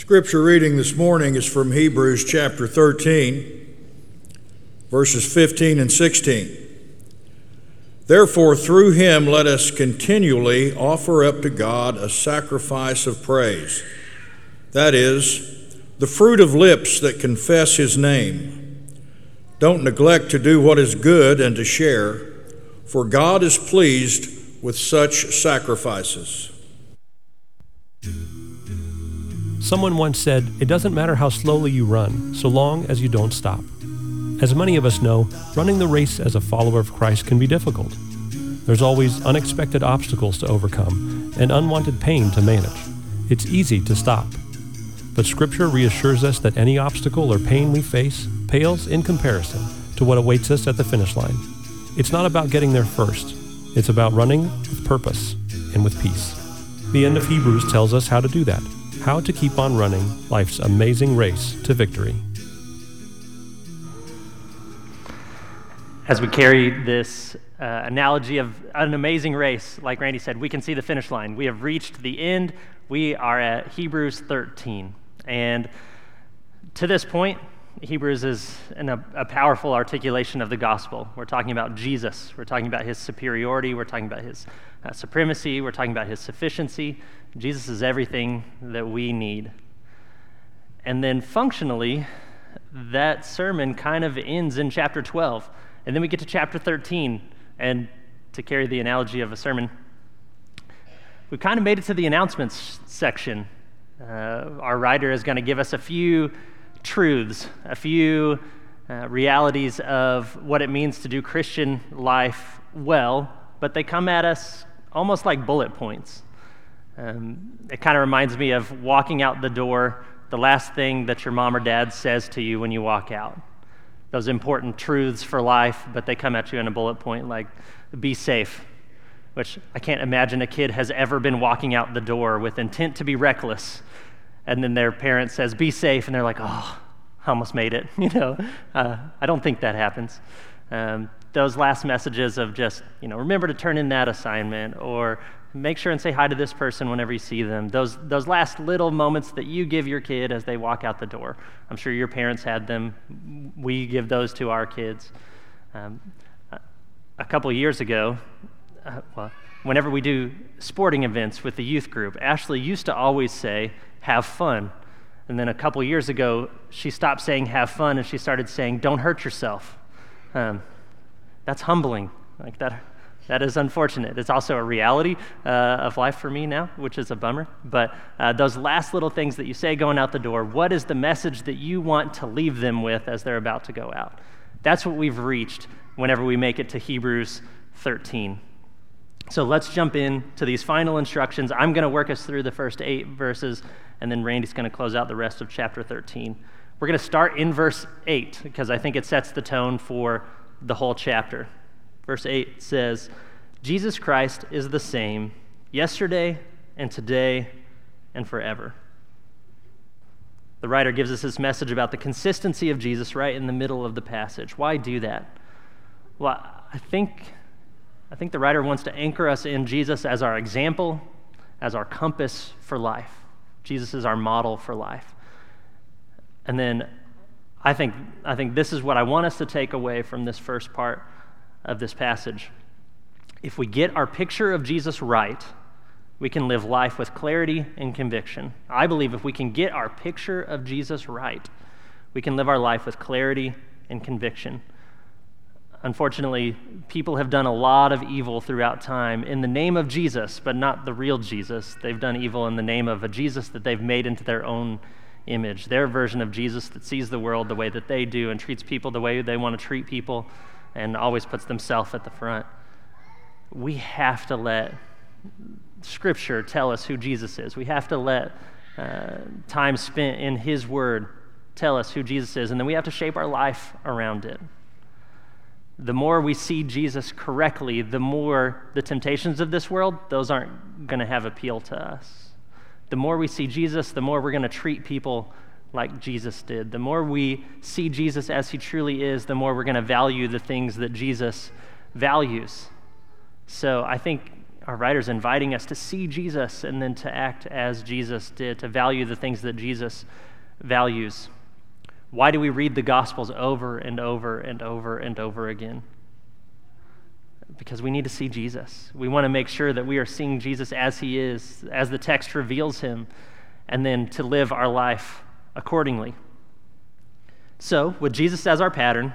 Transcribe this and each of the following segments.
Scripture reading this morning is from Hebrews chapter 13, verses 15 and 16. Therefore, through him, let us continually offer up to God a sacrifice of praise. That is, the fruit of lips that confess his name. Don't neglect to do what is good and to share, for God is pleased with such sacrifices. Someone once said, It doesn't matter how slowly you run, so long as you don't stop. As many of us know, running the race as a follower of Christ can be difficult. There's always unexpected obstacles to overcome and unwanted pain to manage. It's easy to stop. But Scripture reassures us that any obstacle or pain we face pales in comparison to what awaits us at the finish line. It's not about getting there first, it's about running with purpose and with peace. The end of Hebrews tells us how to do that, how to keep on running life's amazing race to victory. As we carry this uh, analogy of an amazing race, like Randy said, we can see the finish line. We have reached the end. We are at Hebrews 13. And to this point, Hebrews is an, a, a, powerful articulation of the gospel. We're talking about Jesus. We're talking about his superiority. We're talking about his uh, supremacy. We're talking about his sufficiency. Jesus is everything that we need. And then functionally, that sermon kind of ends in chapter 12. And then we get to chapter 13. And to carry the analogy of a sermon, we've kind of made it to the announcements section. Uh, our writer is going to give us a few truths, a few uh, realities of what it means to do Christian life well, but they come at us almost like bullet points. Um, it kind of reminds me of walking out the door, the last thing that your mom or dad says to you when you walk out. Those important truths for life, but they come at you in a bullet point like, be safe, which I can't imagine a kid has ever been walking out the door with intent to be reckless and then their parent says, "Be safe," and they're like, "Oh, I almost made it." You know, uh, I don't think that happens. Um, those last messages of just, you know, remember to turn in that assignment, or make sure and say hi to this person whenever you see them. Those those last little moments that you give your kid as they walk out the door. I'm sure your parents had them. We give those to our kids. Um, a couple years ago, uh, well, whenever we do sporting events with the youth group, Ashley used to always say, have fun. And then a couple years ago, she stopped saying have fun and she started saying don't hurt yourself. Um, that's humbling. Like that, that is unfortunate. It's also a reality uh, of life for me now, which is a bummer. But uh, those last little things that you say going out the door, what is the message that you want to leave them with as they're about to go out? That's what we've reached whenever we make it to Hebrews 13. So let's jump in to these final instructions. I'm going to work us through the first eight verses, and then Randy's going to close out the rest of chapter 13. We're going to start in verse 8 because I think it sets the tone for the whole chapter. Verse 8 says, Jesus Christ is the same yesterday and today and forever. The writer gives us this message about the consistency of Jesus right in the middle of the passage. Why do that? Well, I think I think the writer wants to anchor us in Jesus as our example, as our compass for life. Jesus is our model for life. And then I think, I think this is what I want us to take away from this first part of this passage. If we get our picture of Jesus right, we can live life with clarity and conviction. I believe if we can get our picture of Jesus right, we can live our life with clarity and conviction. Unfortunately, people have done a lot of evil throughout time in the name of Jesus, but not the real Jesus. They've done evil in the name of a Jesus that they've made into their own image, their version of Jesus that sees the world the way that they do and treats people the way they want to treat people and always puts themselves at the front. We have to let Scripture tell us who Jesus is. We have to let uh, time spent in His Word tell us who Jesus is, and then we have to shape our life around it the more we see Jesus correctly, the more the temptations of this world, those aren't going to have appeal to us. The more we see Jesus, the more we're going to treat people like Jesus did. The more we see Jesus as he truly is, the more we're going to value the things that Jesus values. So I think our writer's inviting us to see Jesus and then to act as Jesus did, to value the things that Jesus values. Why do we read the Gospels over and over and over and over again? Because we need to see Jesus. We want to make sure that we are seeing Jesus as he is, as the text reveals him, and then to live our life accordingly. So, with Jesus as our pattern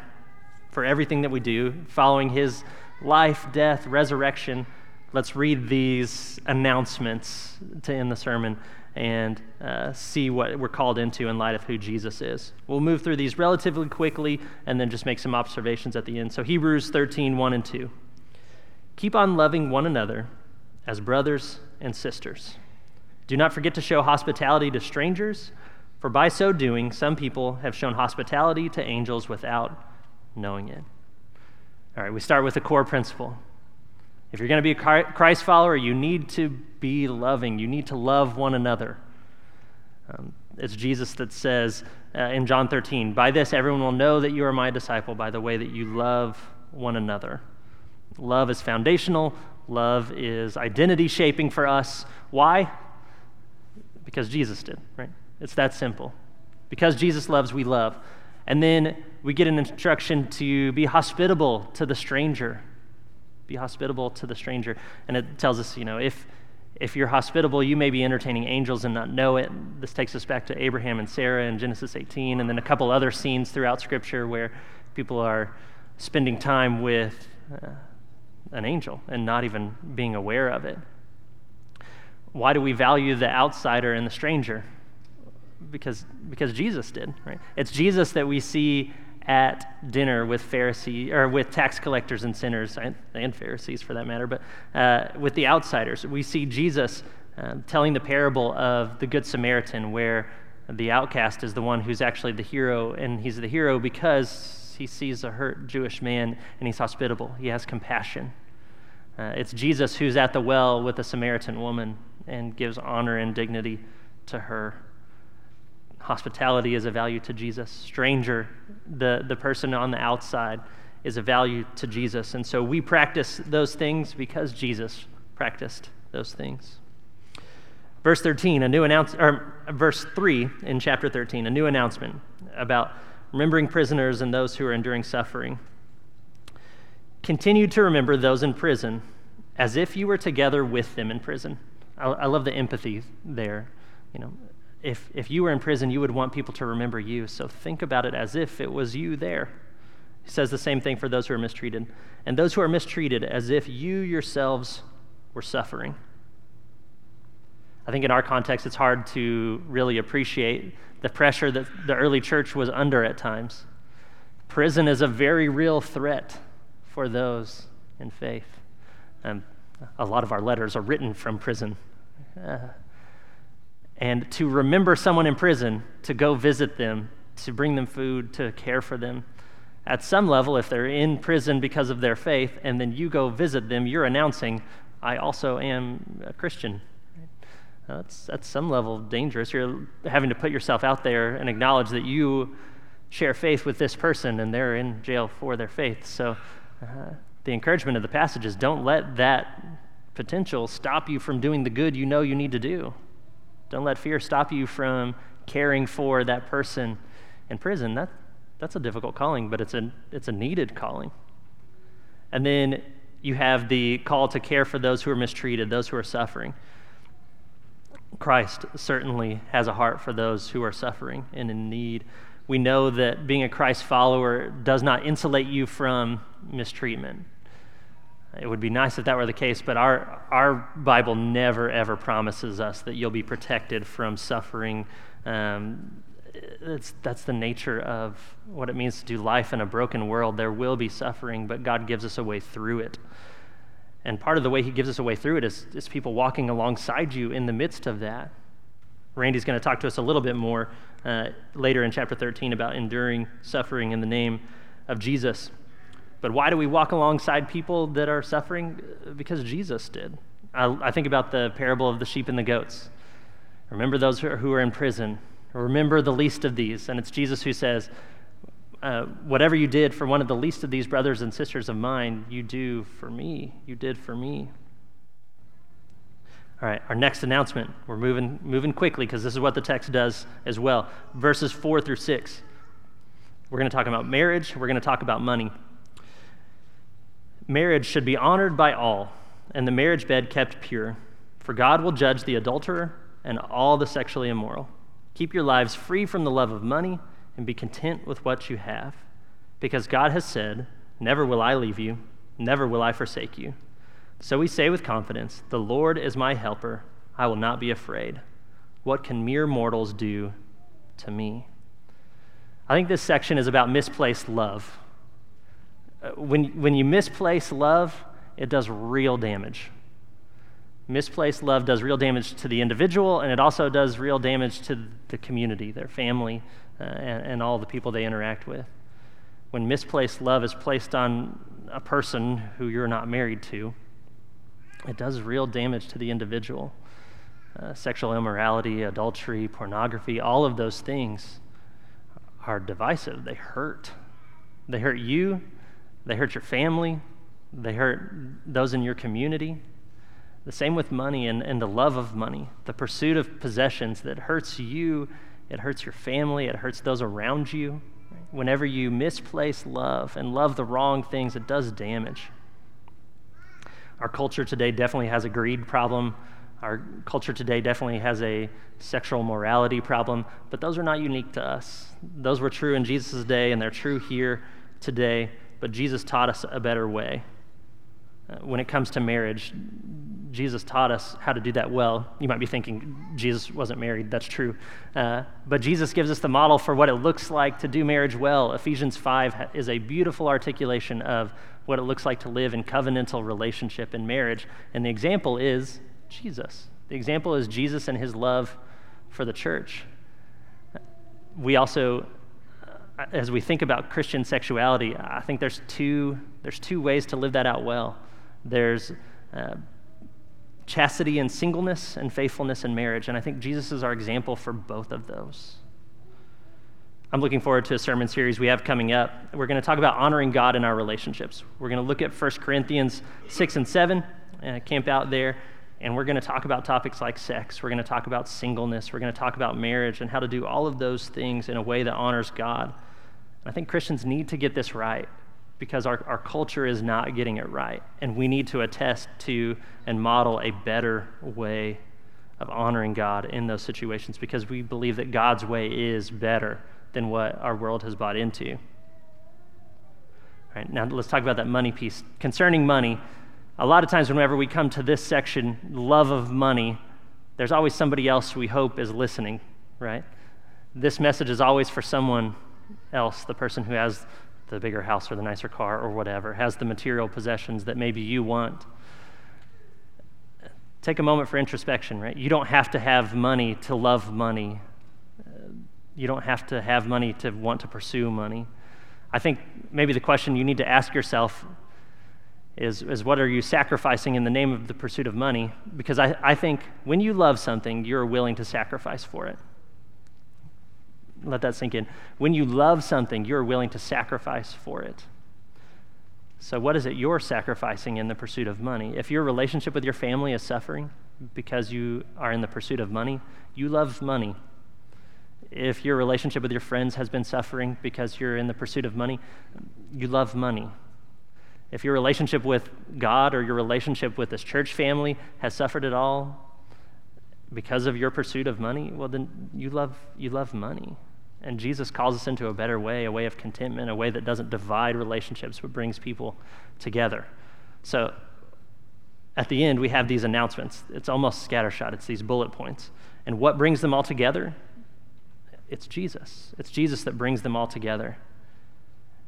for everything that we do, following his life, death, resurrection, let's read these announcements to end the sermon and uh, see what we're called into in light of who Jesus is. We'll move through these relatively quickly and then just make some observations at the end. So, Hebrews 13, 1 and 2. Keep on loving one another as brothers and sisters. Do not forget to show hospitality to strangers, for by so doing, some people have shown hospitality to angels without knowing it. All right, we start with a core principle. If you're going to be a Christ follower, you need to be loving. You need to love one another. Um, it's Jesus that says uh, in John 13, By this everyone will know that you are my disciple, by the way that you love one another. Love is foundational, love is identity shaping for us. Why? Because Jesus did, right? It's that simple. Because Jesus loves, we love. And then we get an instruction to be hospitable to the stranger. Be hospitable to the stranger. And it tells us, you know, if, if you're hospitable, you may be entertaining angels and not know it. This takes us back to Abraham and Sarah in Genesis 18, and then a couple other scenes throughout Scripture where people are spending time with uh, an angel and not even being aware of it. Why do we value the outsider and the stranger? Because, because Jesus did, right? It's Jesus that we see at dinner with Pharisee or with tax collectors and sinners and, and Pharisees for that matter, but uh, with the outsiders. We see Jesus uh, telling the parable of the Good Samaritan, where the outcast is the one who's actually the hero, and he's the hero because he sees a hurt Jewish man and he's hospitable. He has compassion. Uh, it's Jesus who's at the well with the Samaritan woman and gives honor and dignity to her. Hospitality is a value to Jesus. Stranger, the, the person on the outside, is a value to Jesus. And so we practice those things because Jesus practiced those things. Verse 13, a new announcement, or verse 3 in chapter 13, a new announcement about remembering prisoners and those who are enduring suffering. Continue to remember those in prison as if you were together with them in prison. I, I love the empathy there. You know, if, if you were in prison, you would want people to remember you. So think about it as if it was you there. He says the same thing for those who are mistreated. And those who are mistreated, as if you yourselves were suffering. I think in our context, it's hard to really appreciate the pressure that the early church was under at times. Prison is a very real threat for those in faith. Um, a lot of our letters are written from prison. Uh, and to remember someone in prison, to go visit them, to bring them food, to care for them. At some level, if they're in prison because of their faith, and then you go visit them, you're announcing, I also am a Christian. That's at some level dangerous. You're having to put yourself out there and acknowledge that you share faith with this person and they're in jail for their faith. So, uh, the encouragement of the passage is don't let that potential stop you from doing the good you know you need to do. Don't let fear stop you from caring for that person in prison. That, that's a difficult calling, but it's a, it's a needed calling. And then you have the call to care for those who are mistreated, those who are suffering. Christ certainly has a heart for those who are suffering and in need. We know that being a Christ follower does not insulate you from mistreatment. It would be nice if that were the case, but our, our Bible never, ever promises us that you'll be protected from suffering. Um, that's the nature of what it means to do life in a broken world. There will be suffering, but God gives us a way through it. And part of the way He gives us a way through it is, is people walking alongside you in the midst of that. Randy's going to talk to us a little bit more uh, later in chapter 13 about enduring suffering in the name of Jesus. But why do we walk alongside people that are suffering? Because Jesus did. I, I think about the parable of the sheep and the goats. Remember those who are, in prison. Remember the least of these. And it's Jesus who says, uh, Whatever you did for one of the least of these brothers and sisters of mine, you do for me. You did for me. All right, our next announcement. We're moving, moving quickly because this is what the text does as well. Verses 4 through 6. We're going to talk about marriage, we're going to talk about money. Marriage should be honored by all, and the marriage bed kept pure, for God will judge the adulterer and all the sexually immoral. Keep your lives free from the love of money and be content with what you have, because God has said, Never will I leave you, never will I forsake you. So we say with confidence, The Lord is my helper, I will not be afraid. What can mere mortals do to me? I think this section is about misplaced love. Uh, when, when you misplace love, it does real damage. Misplaced love does real damage to the individual, and it also does real damage to the community, their family, uh, and, and all the people they interact with. When misplaced love is placed on a person who you're not married to, it does real damage to the individual. Uh, sexual immorality, adultery, pornography, all of those things are divisive. They hurt. They hurt you, they hurt your family, they hurt those in your community. The same with money and, and the love of money, the pursuit of possessions that hurts you, it hurts your family, it hurts those around you. Whenever you misplace love and love the wrong things, it does damage. Our culture today definitely has a greed problem. Our culture today definitely has a sexual morality problem, but those are not unique to us. Those were true in Jesus' day, and they're true here today, but Jesus taught us a better way. Uh, when it comes to marriage, Jesus taught us how to do that well. You might be thinking Jesus wasn't married. That's true. Uh, but Jesus gives us the model for what it looks like to do marriage well. Ephesians 5 is a beautiful articulation of what it looks like to live in covenantal relationship in marriage. And the example is Jesus. The example is Jesus and his love for the church. We also, as we think about Christian sexuality, I think there's two, there's two ways to live that out well. There's uh, chastity and singleness and faithfulness in marriage. And I think Jesus is our example for both of those. I'm looking forward to a sermon series we have coming up. We're going to talk about honoring God in our relationships. We're going to look at 1 Corinthians 6 and 7, uh, camp out there, and we're going to talk about topics like sex. We're going to talk about singleness. We're going to talk about marriage and how to do all of those things in a way that honors God. I think Christians need to get this right because our, our culture is not getting it right. And we need to attest to and model a better way of honoring God in those situations because we believe that God's way is better than what our world has bought into. All right, now let's talk about that money piece. Concerning money, a lot of times whenever we come to this section, love of money, there's always somebody else we hope is listening, right? This message is always for someone else, the person who has the bigger house or the nicer car or whatever, has the material possessions that maybe you want. Take a moment for introspection, right? You don't have to have money to love money. Uh, you don't have to have money to want to pursue money. I think maybe the question you need to ask yourself is, is what are you sacrificing in the name of the pursuit of money? Because I, I think when you love something, you're willing to sacrifice for it. Let that sink in. When you love something, you're willing to sacrifice for it. So, what is it you're sacrificing in the pursuit of money? If your relationship with your family is suffering because you are in the pursuit of money, you love money. If your relationship with your friends has been suffering because you're in the pursuit of money, you love money. If your relationship with God or your relationship with this church family has suffered at all because of your pursuit of money, well, then you love, you love money. And Jesus calls us into a better way, a way of contentment, a way that doesn't divide relationships, but brings people together. So at the end, we have these announcements. It's almost scattershot, it's these bullet points. And what brings them all together? It's Jesus. It's Jesus that brings them all together.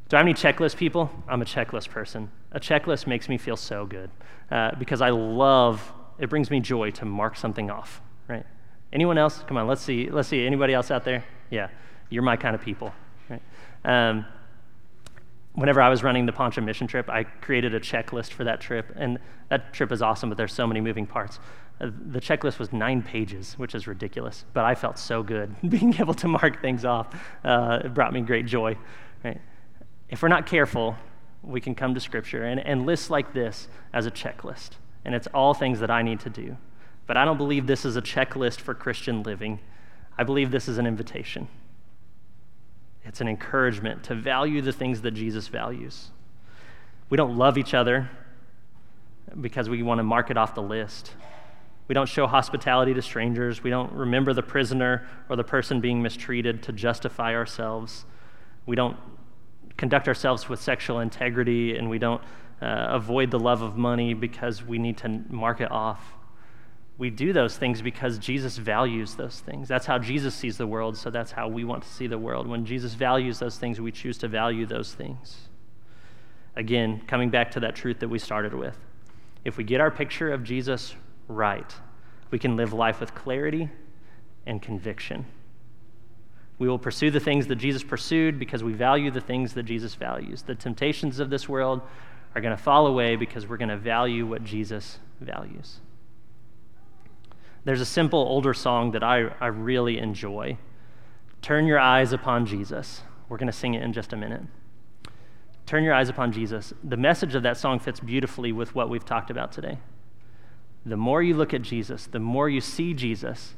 Do I have any checklist people? I'm a checklist person. A checklist makes me feel so good uh, because I love, it brings me joy to mark something off, right? Anyone else? Come on, let's see. Let's see. Anybody else out there? Yeah. You're my kind of people. Right? Um, whenever I was running the Poncha mission trip, I created a checklist for that trip. And that trip is awesome, but there's so many moving parts. Uh, the checklist was nine pages, which is ridiculous, but I felt so good being able to mark things off. Uh, it brought me great joy. Right? If we're not careful, we can come to Scripture and, and list like this as a checklist. And it's all things that I need to do. But I don't believe this is a checklist for Christian living. I believe this is an invitation. It's an encouragement to value the things that Jesus values. We don't love each other because we want to mark it off the list. We don't show hospitality to strangers. We don't remember the prisoner or the person being mistreated to justify ourselves. We don't conduct ourselves with sexual integrity and we don't uh, avoid the love of money because we need to mark it off. We do those things because Jesus values those things. That's how Jesus sees the world, so that's how we want to see the world. When Jesus values those things, we choose to value those things. Again, coming back to that truth that we started with. If we get our picture of Jesus right, we can live life with clarity and conviction. We will pursue the things that Jesus pursued because we value the things that Jesus values. The temptations of this world are going to fall away because we're going to value what Jesus values. There's a simple older song that I, I really enjoy Turn Your Eyes Upon Jesus. We're going to sing it in just a minute. Turn Your Eyes Upon Jesus. The message of that song fits beautifully with what we've talked about today. The more you look at Jesus, the more you see Jesus,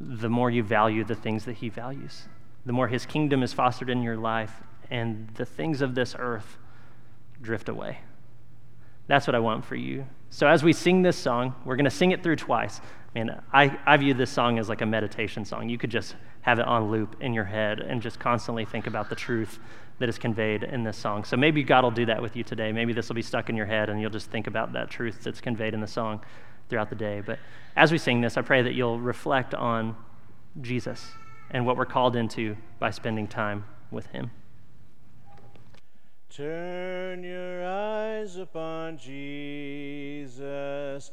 the more you value the things that he values, the more his kingdom is fostered in your life, and the things of this earth drift away. That's what I want for you. So, as we sing this song, we're going to sing it through twice. Man, I, I view this song as like a meditation song. You could just have it on loop in your head and just constantly think about the truth that is conveyed in this song. So maybe God will do that with you today. Maybe this will be stuck in your head and you'll just think about that truth that's conveyed in the song throughout the day. But as we sing this, I pray that you'll reflect on Jesus and what we're called into by spending time with Him. Turn your eyes upon Jesus.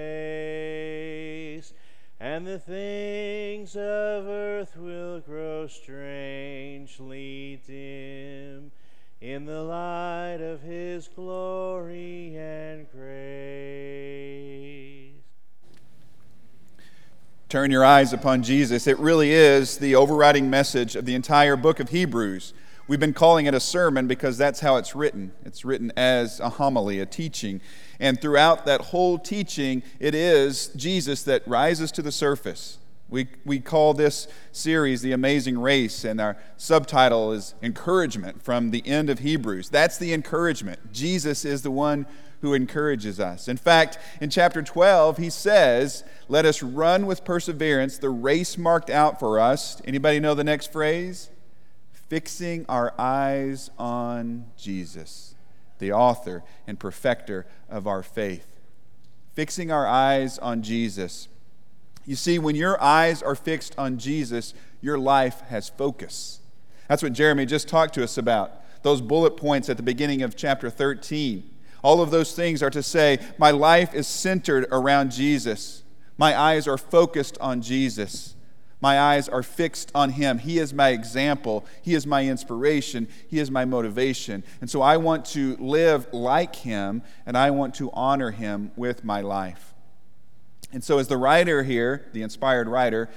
and the things of earth will grow strangely dim in the light of his glory and grace. Turn your eyes upon Jesus. It really is the overriding message of the entire book of Hebrews. We've been calling it a sermon because that's how it's written. It's written as a homily, a teaching. And throughout that whole teaching, it is Jesus that rises to the surface. We, we call this series The Amazing Race, and our subtitle is Encouragement from the end of Hebrews. That's the encouragement. Jesus is the one who encourages us. In fact, in chapter 12, he says, Let us run with perseverance the race marked out for us. Anybody know the next phrase? Fixing our eyes on Jesus, the author and perfecter of our faith. Fixing our eyes on Jesus. You see, when your eyes are fixed on Jesus, your life has focus. That's what Jeremy just talked to us about. Those bullet points at the beginning of chapter 13. All of those things are to say, My life is centered around Jesus. My eyes are focused on Jesus. My eyes are fixed on Him. He is my example. He is my inspiration. He is my motivation. And so I want to live like Him, and I want to honor Him with my life. And so, as the writer here, the inspired writer,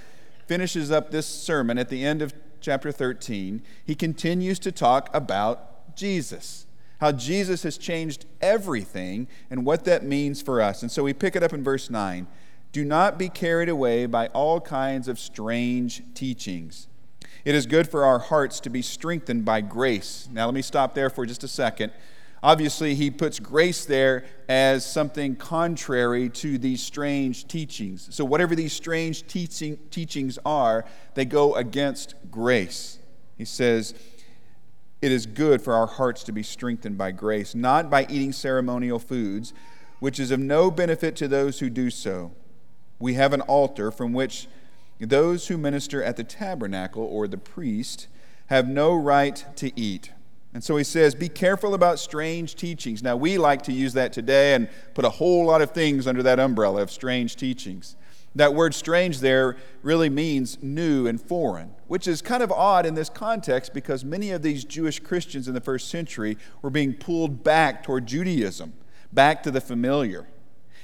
finishes up this sermon at the end of chapter 13, he continues to talk about Jesus, how Jesus has changed everything and what that means for us. And so we pick it up in verse 9. Do not be carried away by all kinds of strange teachings. It is good for our hearts to be strengthened by grace. Now, let me stop there for just a second Obviously, he puts grace there as something contrary to these strange teachings. So, whatever these strange teaching, teachings are, they go against grace. He says, It is good for our hearts to be strengthened by grace, not by eating ceremonial foods, which is of no benefit to those who do so. We have an altar from which those who minister at the tabernacle or the priest have no right to eat. And so he says, Be careful about strange teachings. Now, we like to use that today and put a whole lot of things under that umbrella of strange teachings. That word strange there really means new and foreign, which is kind of odd in this context because many of these Jewish Christians in the first century were being pulled back toward Judaism, back to the familiar.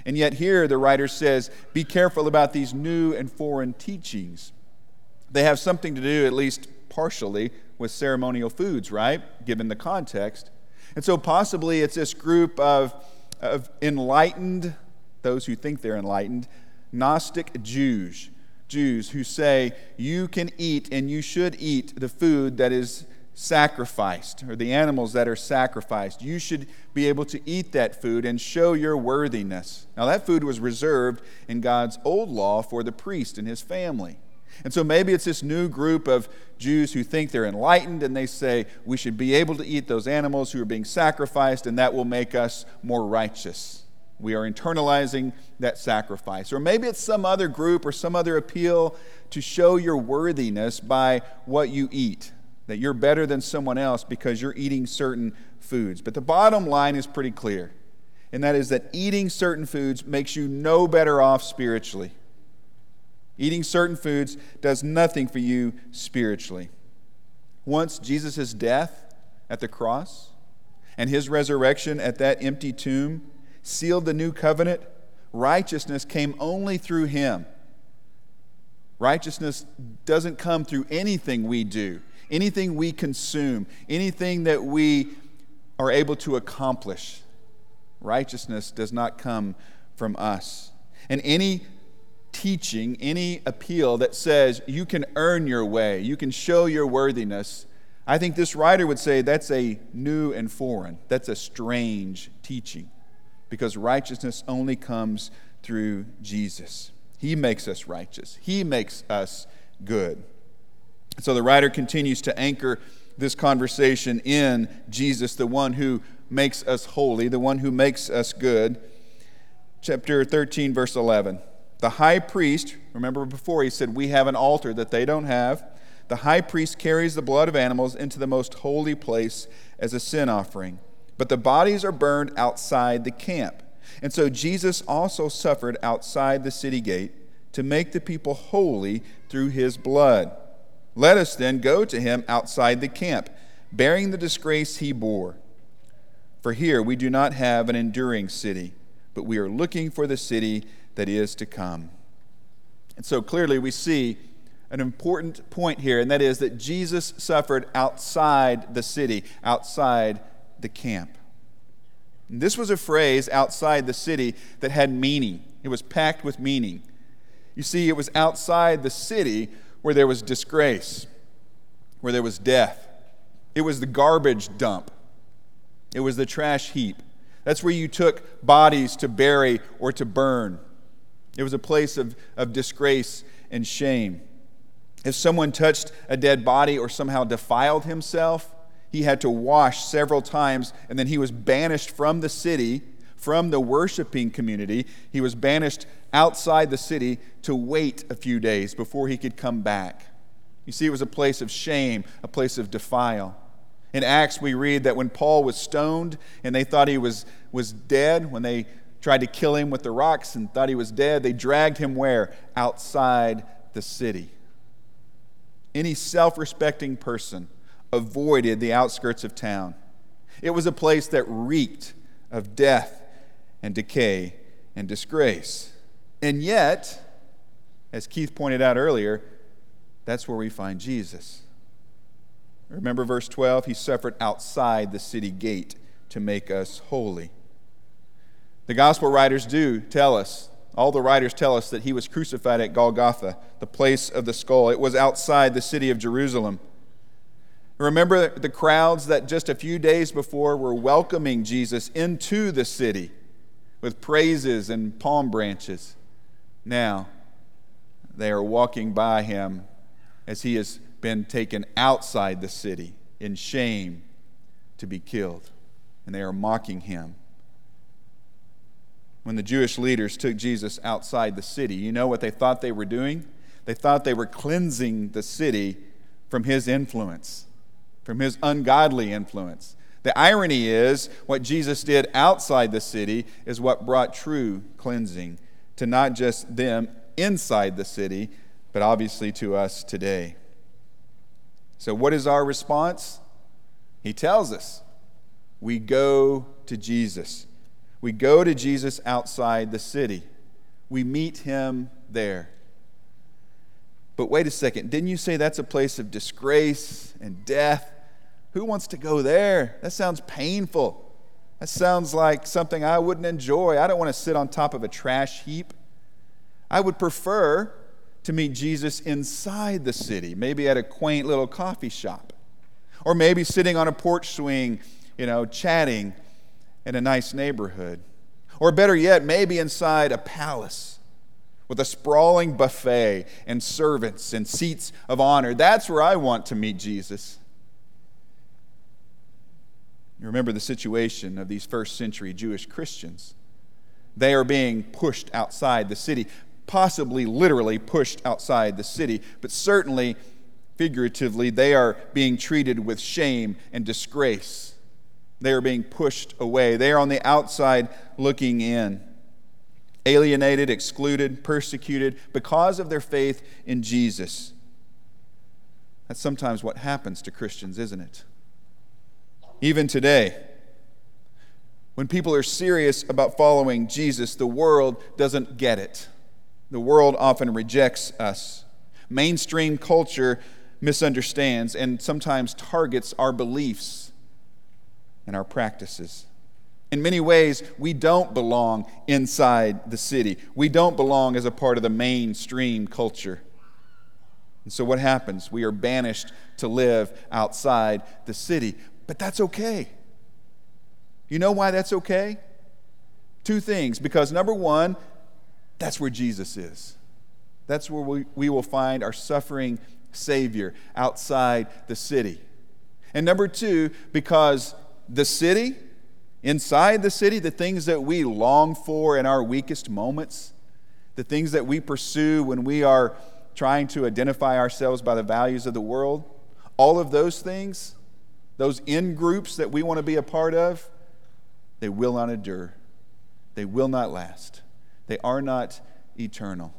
And yet, here the writer says, be careful about these new and foreign teachings. They have something to do, at least partially, with ceremonial foods, right? Given the context. And so, possibly, it's this group of, of enlightened, those who think they're enlightened, Gnostic Jews, Jews who say you can eat and you should eat the food that is sacrificed or the animals that are sacrificed. You should be able to eat that food and show your worthiness. Now, that food was reserved in God's old law for the priest and his family. And so maybe it's this new group of Jews who think they're enlightened and they say we should be able to eat those animals who are being sacrificed and that will make us more righteous. We are internalizing that sacrifice. Or maybe it's some other group or some other appeal to show your worthiness by what you eat, that you're better than someone else because you're eating certain foods. But the bottom line is pretty clear, and that is that eating certain foods makes you no better off spiritually. Eating certain foods does nothing for you spiritually. Once Jesus' death at the cross and his resurrection at that empty tomb, sealed the new covenant, righteousness came only through him. Righteousness doesn't come through anything we do, anything we consume, anything that we are able to accomplish. Righteousness does not come from us. And any teaching, any appeal that says you can earn your way, you can show your worthiness, I think this writer would say that's a new and foreign, that's a strange teaching because righteousness only comes through Jesus. He makes us righteous, He makes us good. So the writer continues to anchor this conversation in Jesus, the one who makes us holy, the one who makes us good. Chapter 13, verse 11. The high priest, remember before he said, We have an altar that they don't have. The high priest carries the blood of animals into the most holy place as a sin offering but the bodies are burned outside the camp. And so Jesus also suffered outside the city gate to make the people holy through his blood. Let us then go to him outside the camp, bearing the disgrace he bore. For here we do not have an enduring city, but we are looking for the city that is to come. And so clearly we see an important point here, and that is that Jesus suffered outside the city, outside the camp. And this was a phrase outside the city that had meaning, it was packed with meaning. You see, it was outside the city where there was disgrace, where there was death. It was the garbage dump, it was the trash heap. That's where you took bodies to bury or to burn. It was a place of, of disgrace and shame. If someone touched a dead body or somehow defiled himself, he had to wash several times, and then he was banished from the city, from the worshiping community. He was banished outside the city to wait a few days before he could come back. You see, it was a place of shame, a place of defile. In Acts, we read that when Paul was stoned and they thought he was, was dead, when they tried to kill him with the rocks and thought he was dead, they dragged him where? Outside the city. Any self respecting person avoided the outskirts of town. It was a place that reeked of death and decay and disgrace. And yet, as Keith pointed out earlier, that's where we find Jesus. Remember verse 12? He suffered outside the city gate to make us holy. The gospel writers do tell us, all the writers tell us that he was crucified at Golgotha, the place of the skull. It was outside the city of Jerusalem. Remember the crowds that just a few days before were welcoming Jesus into the city with praises and palm branches. Now, they are walking by him as he has been taken outside the city in shame to be killed. And they are mocking him. When the Jewish leaders took Jesus outside the city, you know what they thought they were doing? They thought they were cleansing the city from his influence from his ungodly influence. The irony is, what Jesus did outside the city is what brought true cleansing to not just them inside the city, but obviously to us today. So, what is our response? He tells us we go to Jesus. We go to Jesus outside the city. We meet him there. But wait a second, didn't you say that's a place of disgrace and death? Who wants to go there? That sounds painful. That sounds like something I wouldn't enjoy. I don't want to sit on top of a trash heap. I would prefer to meet Jesus inside the city, maybe at a quaint little coffee shop, or maybe sitting on a porch swing, you know, chatting in a nice neighborhood. Or better yet, maybe inside a palace with a sprawling buffet and servants and seats of honor. That's where I want to meet Jesus. You remember the situation of these first century Jewish Christians. They are being pushed outside the city, possibly literally pushed outside the city, but certainly figuratively, they are being treated with shame and disgrace. They are being pushed away. They are on the outside looking in, alienated, excluded, persecuted because of their faith in Jesus. That's sometimes what happens to Christians, isn't it? Even today, when people are serious about following Jesus, the world doesn't get it. The world often rejects us. Mainstream culture misunderstands and sometimes targets our beliefs and our practices. In many ways, we don't belong inside the city. We don't belong as a part of the mainstream culture. And so, what happens? We are banished to live outside the city. But that's okay. You know why that's okay? Two things. Because number one, that's where Jesus is. That's where we, we will find our suffering Savior outside the city. And number two, because the city, inside the city, the things that we long for in our weakest moments, the things that we pursue when we are trying to identify ourselves by the values of the world, all of those things, those in groups that we want to be a part of, they will not endure. They will not last. They are not eternal.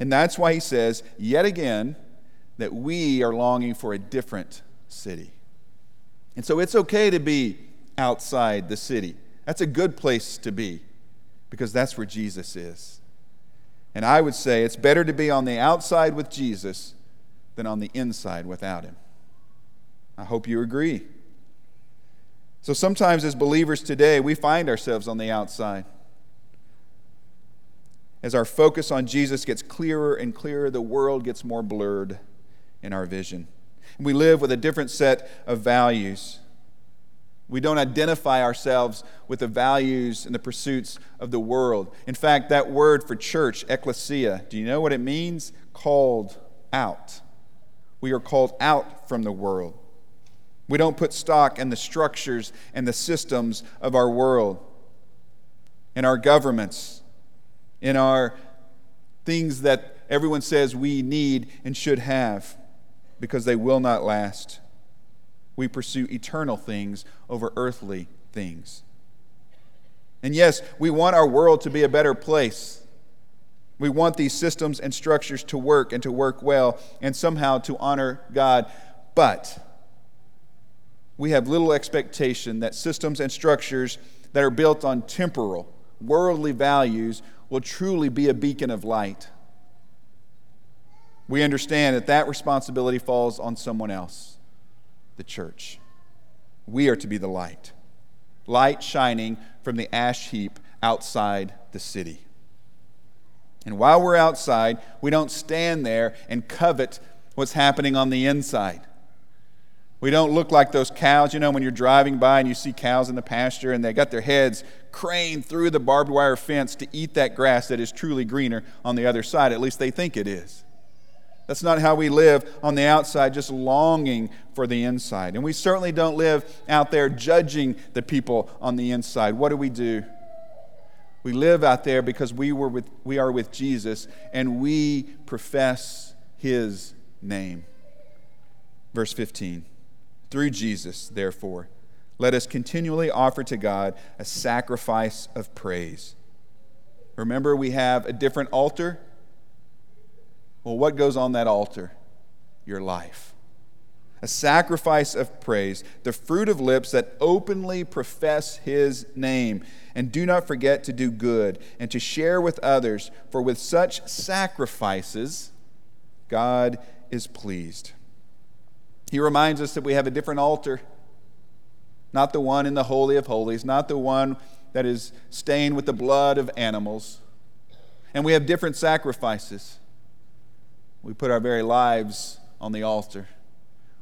And that's why he says, yet again, that we are longing for a different city. And so it's okay to be outside the city. That's a good place to be because that's where Jesus is. And I would say it's better to be on the outside with Jesus than on the inside without him. I hope you agree. So sometimes, as believers today, we find ourselves on the outside. As our focus on Jesus gets clearer and clearer, the world gets more blurred in our vision. We live with a different set of values. We don't identify ourselves with the values and the pursuits of the world. In fact, that word for church, ecclesia, do you know what it means? Called out. We are called out from the world. We don't put stock in the structures and the systems of our world, in our governments, in our things that everyone says we need and should have, because they will not last. We pursue eternal things over earthly things. And yes, we want our world to be a better place. We want these systems and structures to work and to work well and somehow to honor God. But we have little expectation that systems and structures that are built on temporal, worldly values will truly be a beacon of light. We understand that that responsibility falls on someone else, the church. We are to be the light, light shining from the ash heap outside the city. And while we're outside, we don't stand there and covet what's happening on the inside. We don't look like those cows, you know, when you're driving by and you see cows in the pasture and they got their heads craned through the barbed wire fence to eat that grass that is truly greener on the other side. At least they think it is. That's not how we live on the outside, just longing for the inside. And we certainly don't live out there judging the people on the inside. What do we do? We live out there because we, were with, we are with Jesus and we profess his name. Verse 15. Through Jesus, therefore, let us continually offer to God a sacrifice of praise. Remember, we have a different altar. Well, what goes on that altar? Your life. A sacrifice of praise, the fruit of lips that openly profess his name. And do not forget to do good and to share with others, for with such sacrifices, God is pleased. He reminds us that we have a different altar, not the one in the Holy of Holies, not the one that is stained with the blood of animals. And we have different sacrifices. We put our very lives on the altar.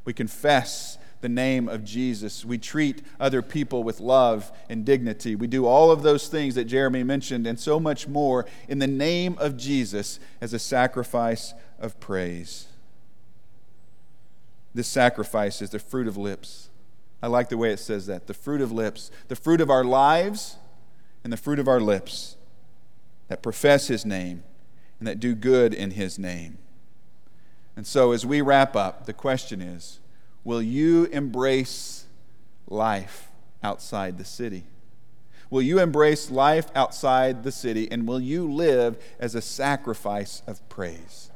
We confess the name of Jesus. We treat other people with love and dignity. We do all of those things that Jeremy mentioned and so much more in the name of Jesus as a sacrifice of praise. This sacrifice is the fruit of lips. I like the way it says that the fruit of lips, the fruit of our lives and the fruit of our lips that profess His name and that do good in His name. And so, as we wrap up, the question is Will you embrace life outside the city? Will you embrace life outside the city and will you live as a sacrifice of praise?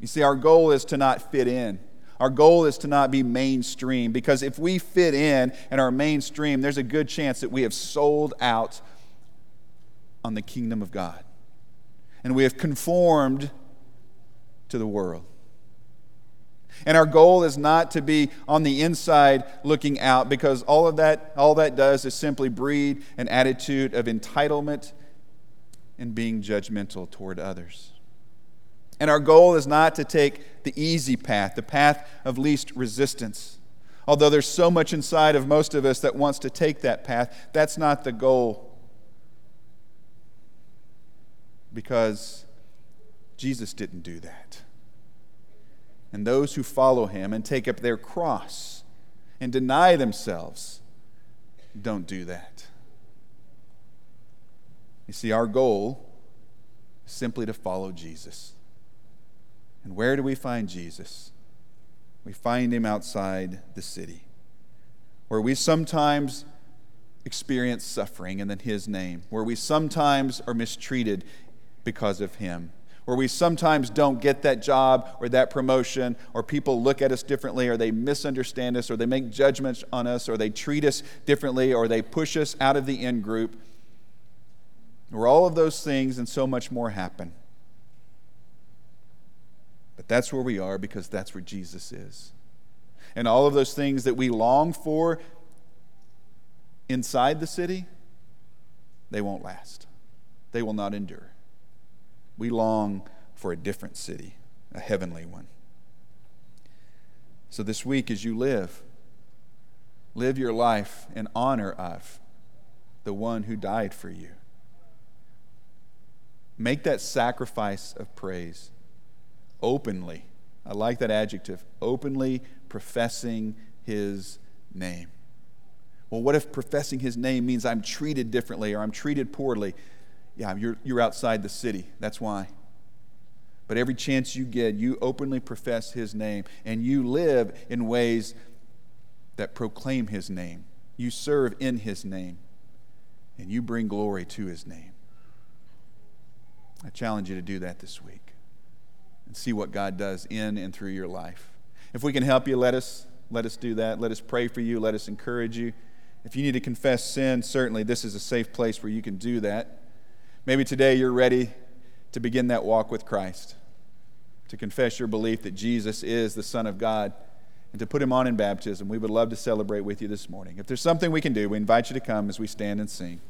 You see, our goal is to not fit in. Our goal is to not be mainstream because if we fit in and are mainstream, there's a good chance that we have sold out on the kingdom of God. And we have conformed to the world. And our goal is not to be on the inside looking out because all of that all that does is simply breed an attitude of entitlement and being judgmental toward others. And our goal is not to take the easy path, the path of least resistance. Although there's so much inside of most of us that wants to take that path, that's not the goal. Because Jesus didn't do that. And those who follow him and take up their cross and deny themselves don't do that. You see, our goal is simply to follow Jesus. And where do we find Jesus? We find him outside the city, where we sometimes experience suffering and then his name, where we sometimes are mistreated because of him, where we sometimes don't get that job or that promotion, or people look at us differently, or they misunderstand us, or they make judgments on us, or they treat us differently, or they push us out of the in group, where all of those things and so much more happen. But that's where we are because that's where Jesus is. And all of those things that we long for inside the city, they won't last. They will not endure. We long for a different city, a heavenly one. So this week, as you live, live your life in honor of the one who died for you. Make that sacrifice of praise openly. I like that adjective openly professing his name. Well, what if professing his name means I'm treated differently or I'm treated poorly? Yeah, you're, you're outside the city. That's why. But every chance you get, you openly profess his name and you live in ways that proclaim his name. You serve in his name and you bring glory to his name. I challenge you to do that this week and see what God does in and through your life. If we can help you, let us let us do that. Let us pray for you. Let us encourage you. If you need to confess sin, certainly this is a safe place where you can do that. Maybe today you're ready to begin that walk with Christ, to confess your belief that Jesus is the Son of God, and to put him on in baptism. We would love to celebrate with you this morning. If there's something we can do, we invite you to come as we stand and sing.